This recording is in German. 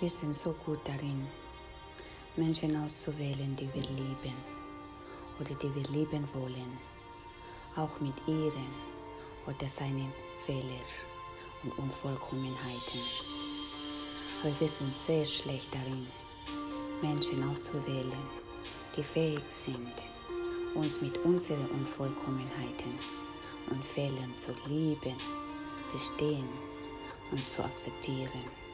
Wir sind so gut darin, Menschen auszuwählen, die wir lieben oder die wir lieben wollen, auch mit ihren oder seinen Fehlern und Unvollkommenheiten. Aber wir sind sehr schlecht darin, Menschen auszuwählen, die fähig sind, uns mit unseren Unvollkommenheiten und Fehlern zu lieben, verstehen und zu akzeptieren.